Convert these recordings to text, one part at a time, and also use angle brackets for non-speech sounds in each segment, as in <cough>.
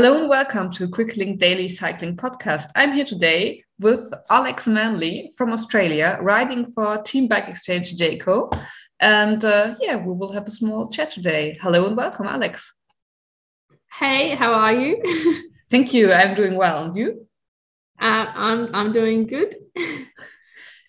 Hello and welcome to QuickLink Daily Cycling Podcast. I'm here today with Alex Manly from Australia, riding for Team Bike Exchange Jayco. And uh, yeah, we will have a small chat today. Hello and welcome, Alex. Hey, how are you? Thank you. I'm doing well. And you? Uh, I'm I'm doing good. <laughs>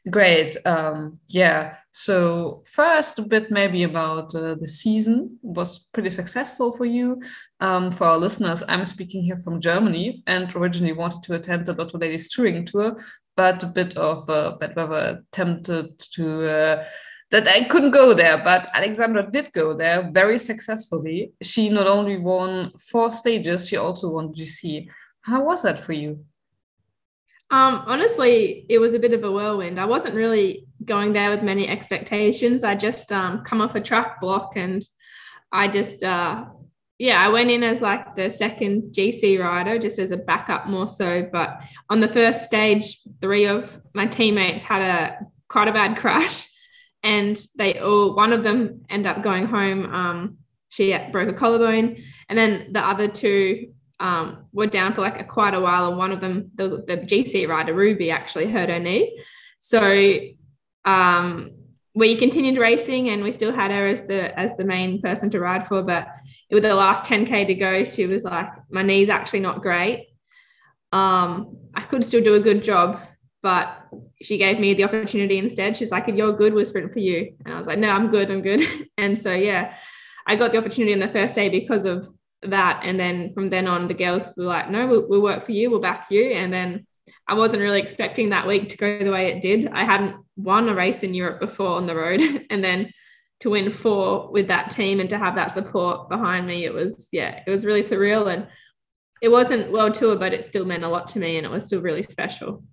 Great. Um, yeah. So first, a bit maybe about uh, the season it was pretty successful for you. Um, for our listeners, I'm speaking here from Germany and originally wanted to attend the Lotto Ladies Thüringen tour, but a bit of uh, bad weather tempted to. Uh, that I couldn't go there, but Alexandra did go there very successfully. She not only won four stages, she also won GC. How was that for you? Um, honestly, it was a bit of a whirlwind. I wasn't really going there with many expectations. I just um, come off a track block and I just, uh, yeah, I went in as like the second GC rider, just as a backup more so. But on the first stage, three of my teammates had a quite a bad <laughs> crash, and they all one of them ended up going home. Um, she broke a collarbone, and then the other two um, were down for like a, quite a while, and one of them, the, the GC rider Ruby, actually hurt her knee. So um, we continued racing, and we still had her as the as the main person to ride for. But with the last 10k to go, she was like, "My knee's actually not great. Um, I could still do a good job, but." She gave me the opportunity instead. She's like, if you're good, we'll sprint for you. And I was like, no, I'm good. I'm good. <laughs> And so, yeah, I got the opportunity in the first day because of that. And then from then on, the girls were like, no, we'll, we'll work for you, we'll back you. And then I wasn't really expecting that week to go the way it did. I hadn't won a race in Europe before on the road. <laughs> and then to win four with that team and to have that support behind me, it was, yeah, it was really surreal. And it wasn't world tour, but it still meant a lot to me and it was still really special.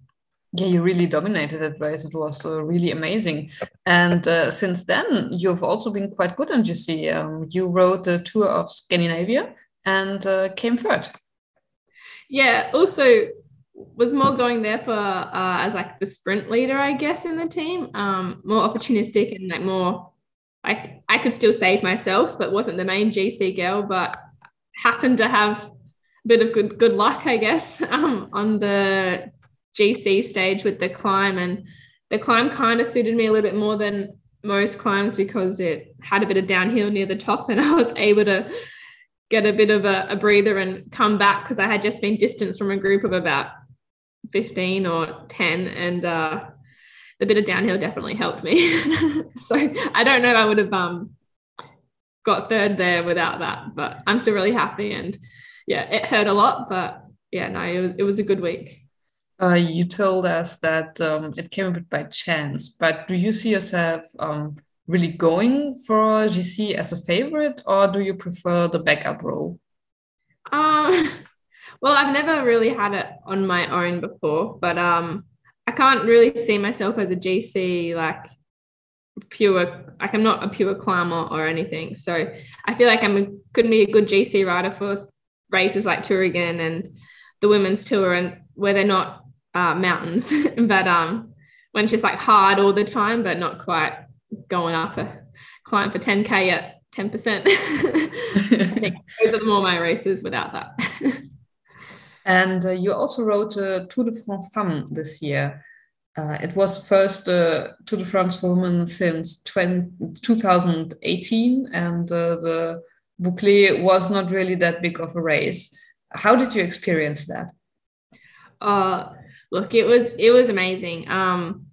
Yeah, you really dominated that race. It was uh, really amazing. And uh, since then, you've also been quite good on GC. Um, you rode the tour of Scandinavia and uh, came third. Yeah, also was more going there for uh, as like the sprint leader, I guess, in the team. Um, more opportunistic and like more like I could still save myself, but wasn't the main GC girl, but happened to have a bit of good good luck, I guess, <laughs> um, on the GC stage with the climb. And the climb kind of suited me a little bit more than most climbs because it had a bit of downhill near the top and <laughs> I was able to get a bit of a, a breather and come back because I had just been distanced from a group of about 15 or 10 and uh, the bit of downhill definitely helped me. <laughs> so I don't know if I would have um, got third there without that, but I'm still really happy. And yeah, it hurt a lot, but yeah, no, it was, it was a good week. Uh, you told us that um, it came a bit by chance, but do you see yourself um, really going for GC as a favorite, or do you prefer the backup role? Um, <laughs> well, I've never really had it on my own before, but um, I can't really see myself as a GC like pure. Like I'm not a pure climber or anything, so I feel like I'm a, could be a good GC rider for races like Thüringen and the women's tour, and where they're not uh, mountains, <laughs> but um, when she's like hard all the time, but not quite going up a climb for 10k at 10%. <laughs> <laughs> those are more my races without that. and uh, you also wrote uh, Tour de France Femme this year. Uh, it was first uh, Tour de France for women since 20, 2018, and uh, the Boucle was not really that big of a race. How did you experience that? Look, it was it was amazing. Um,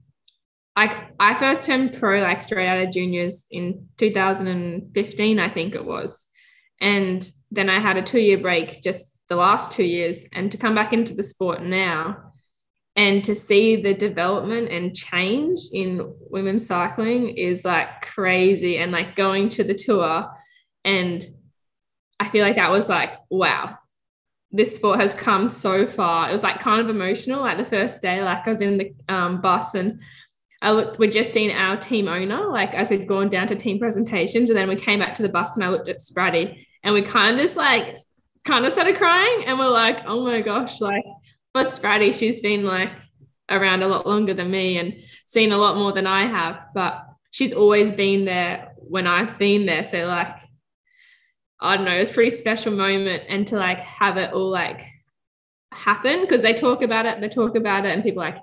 I I first turned pro like straight out of juniors in 2015, I think it was, and then I had a two year break just the last two years, and to come back into the sport now, and to see the development and change in women's cycling is like crazy, and like going to the tour, and I feel like that was like wow, this sport has come so far. It was like kind of emotional. Like the first day, like I was in the um, bus and I looked, we'd just seen our team owner, like as we'd gone down to team presentations. And then we came back to the bus and I looked at Spratty and we kind of just like, kind of started crying. And we're like, oh my gosh, like for Spratty, she's been like around a lot longer than me and seen a lot more than I have. But she's always been there when I've been there. So like I don't know, it was a pretty special moment and to like have it all like happen because they talk about it, they talk about it, and people like,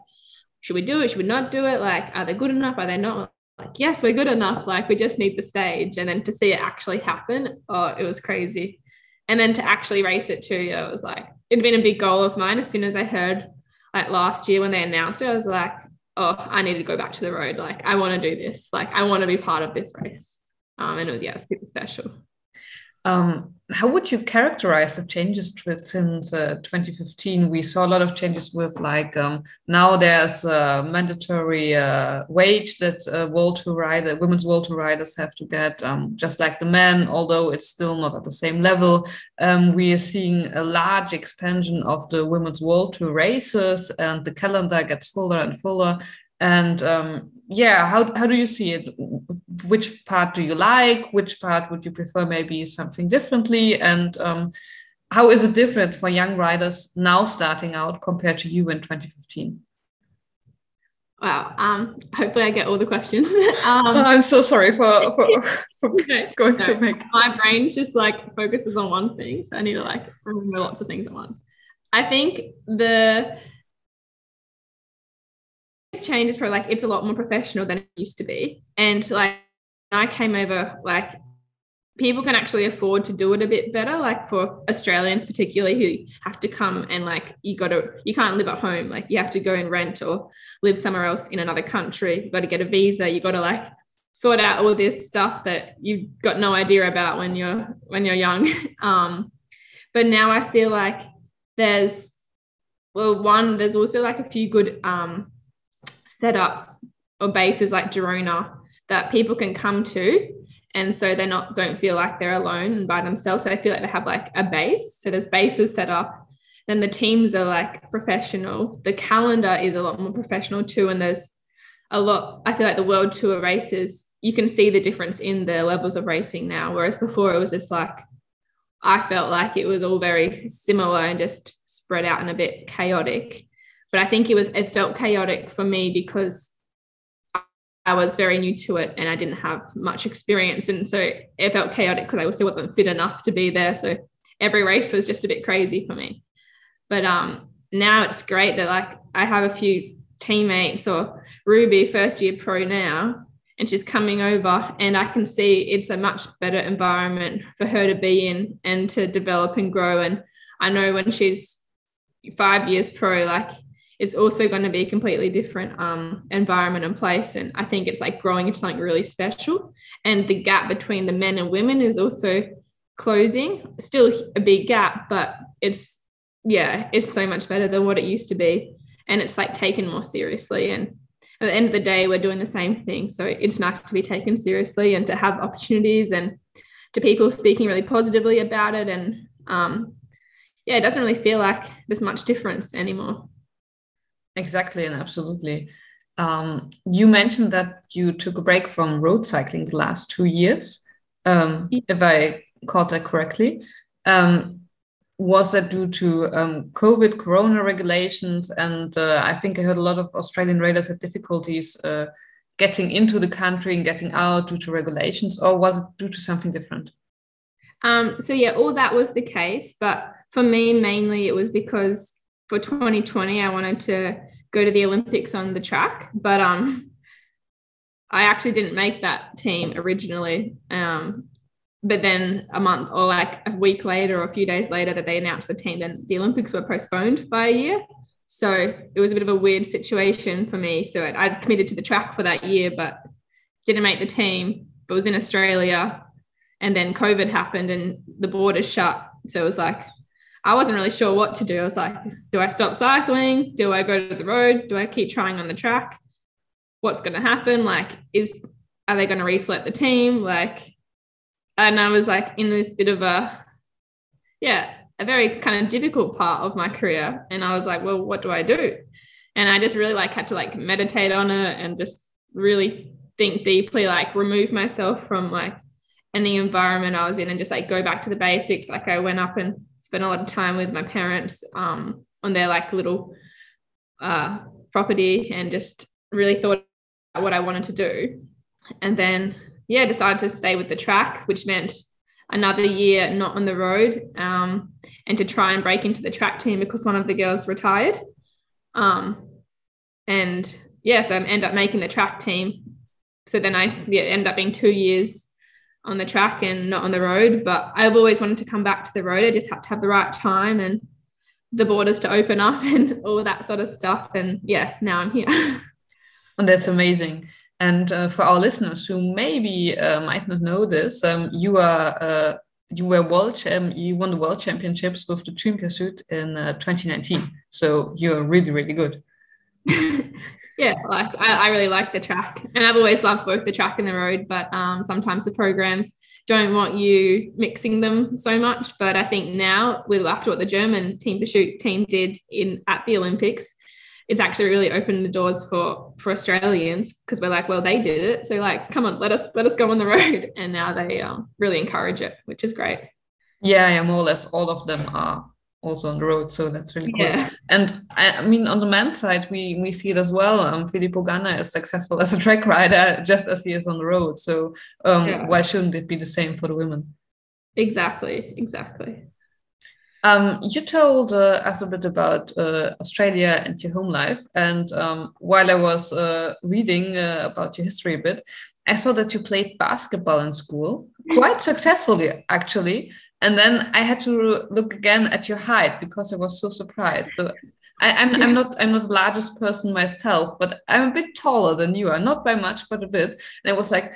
should we do it? Should we not do it? Like, are they good enough? Are they not? Like, yes, we're good enough. Like, we just need the stage. And then to see it actually happen, oh, it was crazy. And then to actually race it too, it was like, it'd been a big goal of mine. As soon as I heard like last year when they announced it, I was like, oh, I need to go back to the road. Like, I want to do this. Like, I want to be part of this race. Um, and it was, yeah, super special. Um, how would you characterize the changes since uh, 2015? We saw a lot of changes with like um, now there's a mandatory uh, wage that uh, World Tour rider, women's World Tour riders have to get, um, just like the men, although it's still not at the same level. Um, we are seeing a large expansion of the women's World Tour races, and the calendar gets fuller and fuller. And um, yeah, how, how do you see it? Which part do you like? Which part would you prefer maybe something differently? And um, how is it different for young riders now starting out compared to you in 2015? Wow. Um, hopefully I get all the questions. <laughs> Um, <laughs> I'm so sorry for, for, <laughs> for okay. going no, to make my brain just like focuses on one thing. So I need to like remember lots of things at once. I think the change is probably like it's a lot more professional than it used to be. And like I came over, like people can actually afford to do it a bit better. Like for Australians, particularly who have to come and like you got to, you can't live at home. Like you have to go and rent or live somewhere else in another country. You got to get a visa. You got to like sort out all this stuff that you've got no idea about when you're when you're young. <laughs> Um, but now I feel like there's well, one, there's also like a few good um, setups or bases like Girona that people can come to. And so they're not don't feel like they're alone and by themselves. So they feel like they have like a base. So there's bases set up. Then the teams are like professional. The calendar is a lot more professional too. And there's a lot, I feel like the world tour races, you can see the difference in the levels of racing now. Whereas before it was just like I felt like it was all very similar and just spread out and a bit chaotic but I think it was it felt chaotic for me because I was very new to it and I didn't have much experience. And so it felt chaotic because I also wasn't fit enough to be there. So every race was just a bit crazy for me. But um, now it's great that like I have a few teammates or Ruby, first year pro now, and she's coming over and I can see it's a much better environment for her to be in and to develop and grow. And I know when she's five years pro, like it's also going to be a completely different um, environment and place. And I think it's like growing into something really special. And the gap between the men and women is also closing. Still a big gap, but it's yeah, it's so much better than what it used to be. And it's like taken more seriously. And at the end of the day, we're doing the same thing. So it's nice to be taken seriously and to have opportunities and to people speaking really positively about it. And um, yeah, it doesn't really feel like there's much difference anymore. Exactly and absolutely. Um, you mentioned that you took a break from road cycling the last two years, um, if I caught that correctly. Um, was that due to um, COVID, Corona regulations? And uh, I think I heard a lot of Australian riders had difficulties uh, getting into the country and getting out due to regulations, or was it due to something different? Um, so, yeah, all that was the case. But for me, mainly it was because for 2020, I wanted to go to the Olympics on the track, but um, I actually didn't make that team originally. Um, but then a month or like a week later or a few days later that they announced the team, then the Olympics were postponed by a year. So it was a bit of a weird situation for me. So I'd committed to the track for that year, but didn't make the team, but was in Australia. And then COVID happened and the borders shut. So it was like, I wasn't really sure what to do. I was like, do I stop cycling? Do I go to the road? Do I keep trying on the track? What's going to happen? Like, is are they going to reselect the team? Like, and I was like in this bit of a, yeah, a very kind of difficult part of my career. And I was like, well, what do I do? And I just really like had to like meditate on it and just really think deeply, like remove myself from like any environment I was in and just like go back to the basics. Like I went up and spent a lot of time with my parents um, on their like little uh, property and just really thought what I wanted to do. And then, yeah, decided to stay with the track, which meant another year not on the road um, and to try and break into the track team because one of the girls retired. Um, and yeah, so I end up making the track team. So then I yeah, end up being two years on the track and not on the road. But I've always wanted to come back to the road. I just had to have the right time and the borders to open up <laughs> and all that sort of stuff. And yeah, now I'm here. <laughs> and that's amazing. And uh, for our listeners who maybe uh, might not know this, um, you are uh, you were world. You won the world championships with the Team Pursuit in uh, 2019. So you're really really good. <laughs> yeah, like I, I, really like the track, and I've always loved both the track and the road. But um, sometimes the programs don't want you mixing them so much. But I think now, with after what the German Team Pursuit team did in at the Olympics, it's actually really opened the doors for for Australians because we're like, well, they did it, so like, come on, let us let us go on the road, <laughs> and now they um, really encourage it, which is great. Yeah, yeah, more or less all of them are also on the road, so that's really cool. Yeah. And I, I mean, on the men's side, we we see it as well. Um, Filippo Ganna is successful as a track rider, just as he is on the road. So um, yeah. why shouldn't it be the same for the women? Exactly, exactly. Um, you told uh, us a bit about uh, Australia and your home life. And um, while I was uh, reading uh, about your history a bit, I saw that you played basketball in school quite successfully, actually. And then I had to look again at your height because I was so surprised. So I, am I'm, I'm not I'm not the largest person myself, but I'm a bit taller than you are, not by much, but a bit. And I was like,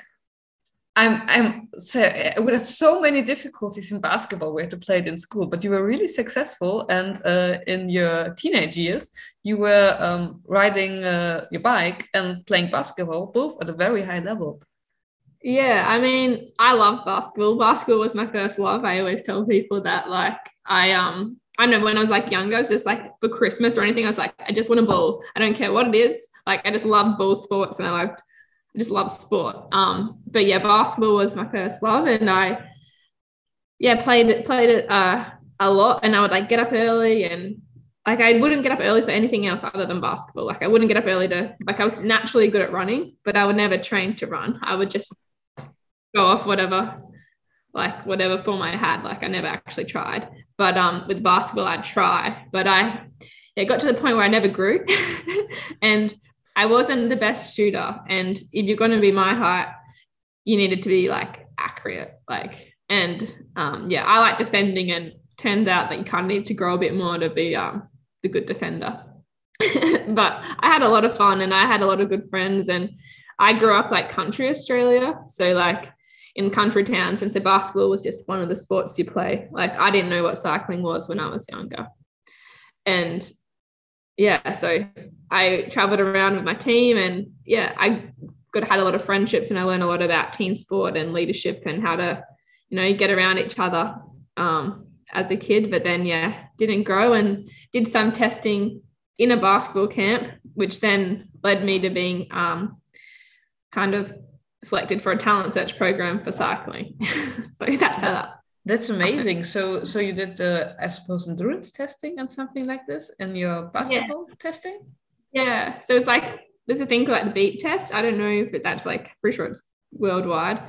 I'm I'm so I would have so many difficulties in basketball. We had to play it in school, but you were really successful. And uh, in your teenage years, you were um, riding uh, your bike and playing basketball, both at a very high level. Yeah, I mean, I love basketball. Basketball was my first love. I always tell people that. Like, I um, I know when I was like younger, I was just like for Christmas or anything, I was like, I just want a ball. I don't care what it is. Like, I just love ball sports, and I loved I just love sport. Um, but yeah, basketball was my first love, and I yeah played it played it uh, a lot, and I would like get up early and like I wouldn't get up early for anything else other than basketball. Like I wouldn't get up early to like I was naturally good at running, but I would never train to run. I would just go off whatever like whatever form I had. Like I never actually tried. But um with basketball I'd try. But I it got to the point where I never grew. <laughs> and I wasn't the best shooter. And if you're going to be my height, you needed to be like accurate. Like, and um, yeah, I like defending, and turns out that you kind of need to grow a bit more to be um, the good defender. <laughs> but I had a lot of fun and I had a lot of good friends. And I grew up like country Australia. So, like, in country towns. And so basketball was just one of the sports you play. Like I didn't know what cycling was when I was younger. And yeah, so I traveled around with my team and yeah, I got had a lot of friendships and I learned a lot about team sport and leadership and how to, you know, get around each other um, as a kid. But then yeah, didn't grow and did some testing in a basketball camp, which then led me to being um, kind of selected for a talent search program for cycling. <laughs> so that's how that that's amazing. So, so you did the, I suppose, endurance testing and something like this in your basketball yeah. testing. Yeah. So it's like there's a thing called the beep test. I don't know if that's like pretty sure it's worldwide,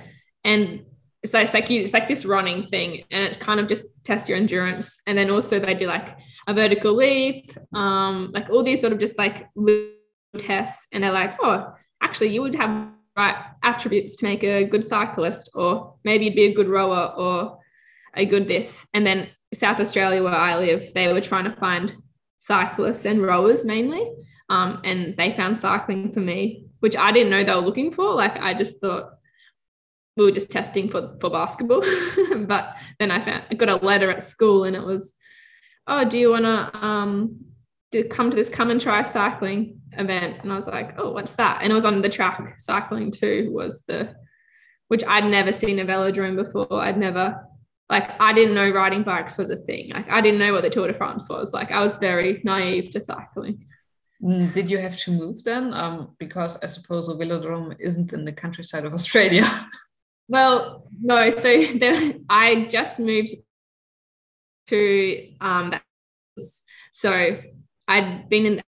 and it's like it's like you, it's like this running thing, and it kind of just tests your endurance. And then also they do like a vertical leap, um, like all these sort of just like tests, and they're like, oh, actually, you would have right attributes to make a good cyclist, or maybe you'd be a good rower, or a good this. And then South Australia, where I live, they were trying to find cyclists and rowers mainly. Um, and they found cycling for me, which I didn't know they were looking for. Like I just thought we were just testing for, for basketball. <laughs> but then I found I got a letter at school and it was, oh, do you want to um, come to this come and try cycling event? And I was like, oh, what's that? And it was on the track cycling too, was the which I'd never seen a velodrome before. I'd never like I didn't know riding bikes was a thing. Like I didn't know what the Tour de France was. Like I was very naive to cycling. Mm, did you have to move then? Um, because I suppose a velodrome isn't in the countryside of Australia. <laughs> well, no. So <laughs> there, I just moved to um, that. So I'd been in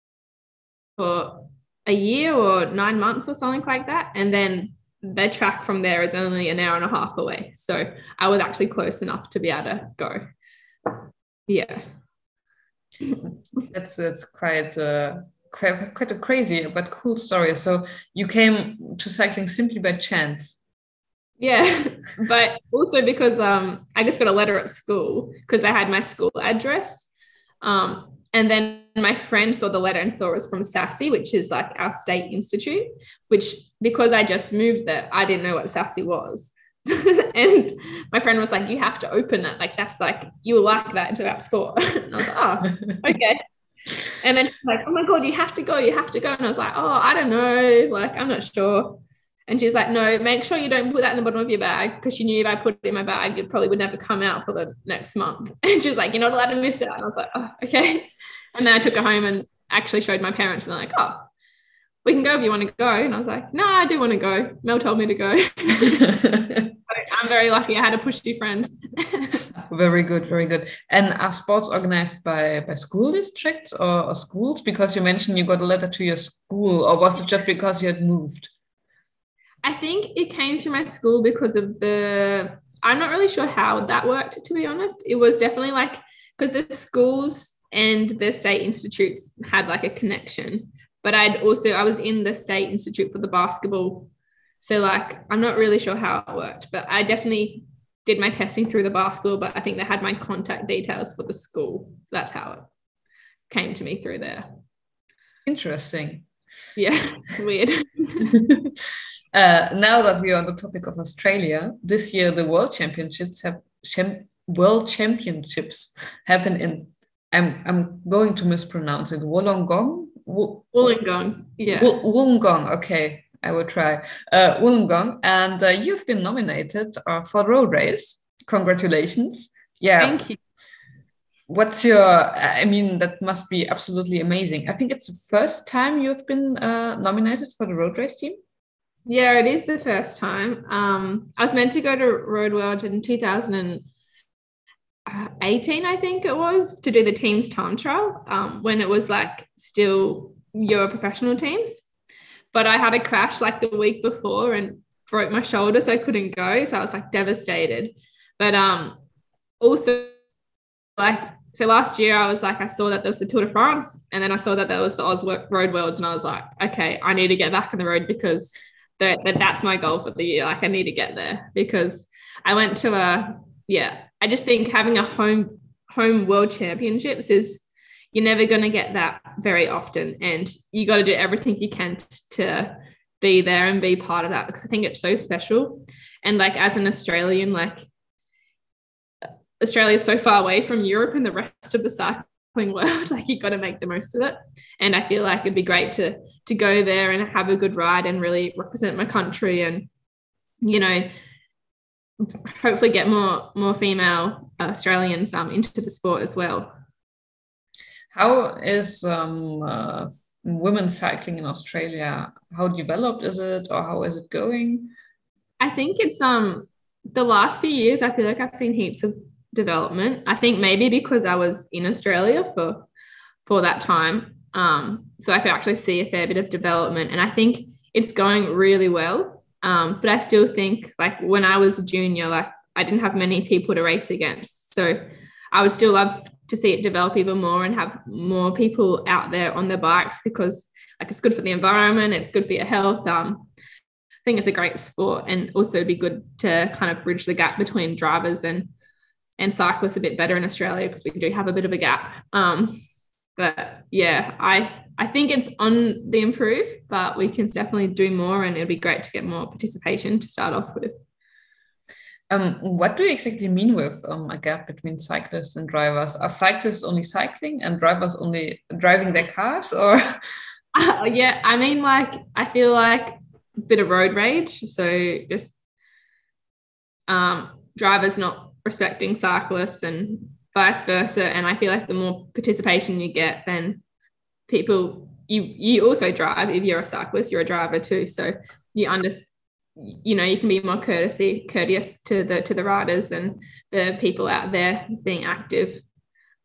for a year or nine months or something like that, and then their track from there is only an hour and a half away. So I was actually close enough to be able to go. Yeah. that's that's quite uh, quite quite a crazy but cool story. So you came to cycling simply by chance. Yeah, <laughs> but also because um I just got a letter at school because I had my school address. Um, and then my friend saw the letter and saw it was from SASI, which is like our state institute, which because I just moved there, I didn't know what SASI was. <laughs> and my friend was like, You have to open it. Like, that's like, you will like that. It's about sport. <laughs> and I was like, Oh, <laughs> okay. And then she's like, Oh my God, you have to go. You have to go. And I was like, Oh, I don't know. Like, I'm not sure. And she's like, no, make sure you don't put that in the bottom of your bag because she knew if I put it in my bag, it probably would never come out for the next month. <laughs> And she was like, you're not allowed to miss it. And I was like, oh, okay. And then I took her home and actually showed my parents, and they're like, oh, we can go if you want to go. And I was like, no, I do want to go. Mel told me to go. <laughs> I'm very lucky. I had a pushy friend. <laughs> very good, very good. And are sports organized by by school districts or, or schools? Because you mentioned you got a letter to your school, or was it just because you had moved? I think it came to my school because of the. I'm not really sure how that worked, to be honest. It was definitely like because the schools and the state institutes had like a connection, but I'd also I was in the state institute for the basketball, so like I'm not really sure how it worked, but I definitely did my testing through the basketball. But I think they had my contact details for the school, so that's how it came to me through there. Interesting. Yeah, <laughs> weird. <laughs> Uh, now that we are on the topic of Australia, this year the World Championships have cham World Championships happen in. I'm I'm going to mispronounce it. Wollongong. Wollongong. Yeah. Wollongong. Okay, I will try. Uh, Wollongong, and uh, you've been nominated uh, for road race. Congratulations. Yeah. Thank you. What's your? I mean, that must be absolutely amazing. I think it's the first time you've been uh, nominated for the road race team. Yeah, it is the first time. Um, I was meant to go to Road World in 2018, I think it was, to do the team's time trial um, when it was like still your professional teams. But I had a crash like the week before and broke my shoulder, so I couldn't go. So I was like devastated. But um, also, like, so last year I was like, I saw that there was the Tour de France, and then I saw that there was the Oz Road Worlds, and I was like, okay, I need to get back on the road because that, that that's my goal for the year. Like I need to get there because I went to a yeah. I just think having a home home world championships is you're never going to get that very often, and you got to do everything you can t- to be there and be part of that because I think it's so special. And like as an Australian, like Australia is so far away from Europe and the rest of the cycling world. <laughs> Like you've got to make the most of it. And I feel like it'd be great to to go there and have a good ride and really represent my country and you know hopefully get more more female Australians um, into the sport as well. How is um, uh, women's cycling in Australia? How developed is it, or how is it going? I think it's um the last few years. I feel like I've seen heaps of development. I think maybe because I was in Australia for for that time. Um, so I could actually see a fair bit of development. And I think it's going really well. Um, but I still think like when I was a junior, like I didn't have many people to race against. So I would still love to see it develop even more and have more people out there on their bikes because like it's good for the environment, it's good for your health. Um, I think it's a great sport and also be good to kind of bridge the gap between drivers and and cyclists a bit better in Australia because we do have a bit of a gap. Um, but yeah, I I think it's on the improve, but we can definitely do more, and it'd be great to get more participation to start off with. Um, what do you exactly mean with um, a gap between cyclists and drivers? Are cyclists only cycling and drivers only driving their cars, or? <laughs> Uh, yeah, I mean, like I feel like a bit of road rage. So just um, drivers not respecting cyclists and vice versa. And I feel like the more participation you get, then people you you also drive. If you're a cyclist, you're a driver too. So you understand you know you can be more courtesy courteous to the to the riders and the people out there being active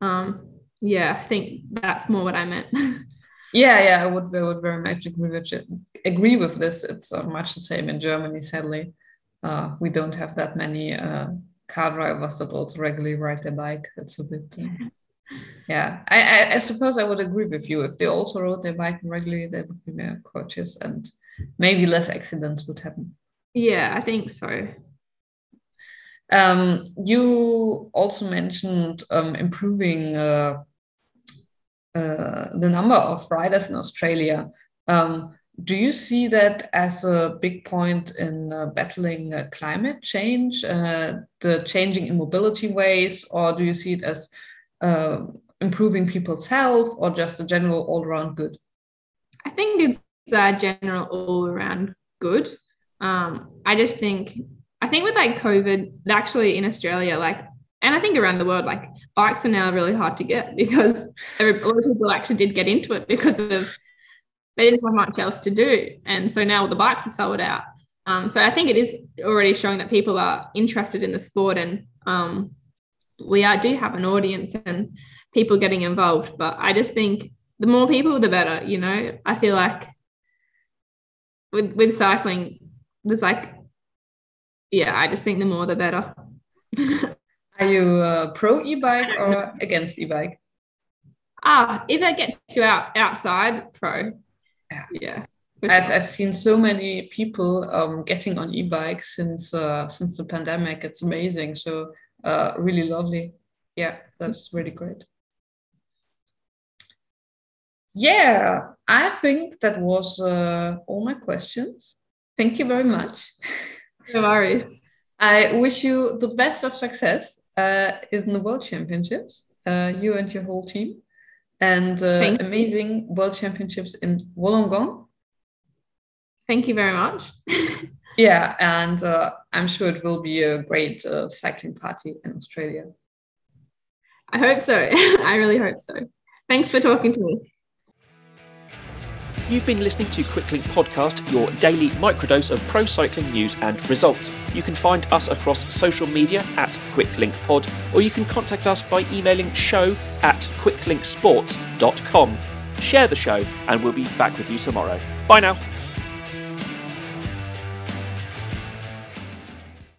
um yeah i think that's more what i meant <laughs> Yeah, yeah, I would, I would very much agree with, agree with this. It's uh, much the same in Germany, sadly. Uh, we don't have that many uh, car drivers that also regularly ride their bike. That's a bit, uh, <laughs> yeah. I, I, I, suppose I would agree with you. If they also rode their bike regularly, they would be more cautious and maybe less accidents would happen. Yeah, I think so. Um, you also mentioned um, improving uh, uh, the number of riders in Australia. Um, do you see that as a big point in uh, battling uh, climate change, uh, the changing in mobility ways, or do you see it as uh, improving people's health or just a general all around good? I think it's a general all around good. Um, I just think, I think with like COVID, actually in Australia, like and I think around the world, like bikes are now really hard to get <laughs> because a lot of people actually did get into it because of they didn't have much else to do, and so now the bikes are sold out. Um, so I think it is already showing that people are interested in the sport, and um, we are do have an audience and people getting involved. But I just think the more people, the better. You know, I feel like with with cycling, there's like, yeah, I just think the more the better. <laughs> Are you pro e-bike or against e-bike? Ah, if it gets you out outside, pro. Yeah. yeah I've, I've seen so many people um, getting on e-bikes since uh, since the pandemic. It's amazing. So uh, really lovely. Yeah, that's really great. Yeah, I think that was uh, all my questions. Thank you very much. No worries. <laughs> I wish you the best of success uh, in the World Championships, uh, you and your whole team, and uh, amazing World Championships in Wollongong. Thank you very much. <laughs> yeah, and uh, I'm sure it will be a great uh, cycling party in Australia. I hope so. <laughs> I really hope so. Thanks for talking to me. You've been listening to Quicklink Podcast, your daily microdose of pro cycling news and results. You can find us across social media at QuicklinkPod, or you can contact us by emailing show at quicklinksports.com. Share the show, and we'll be back with you tomorrow. Bye now.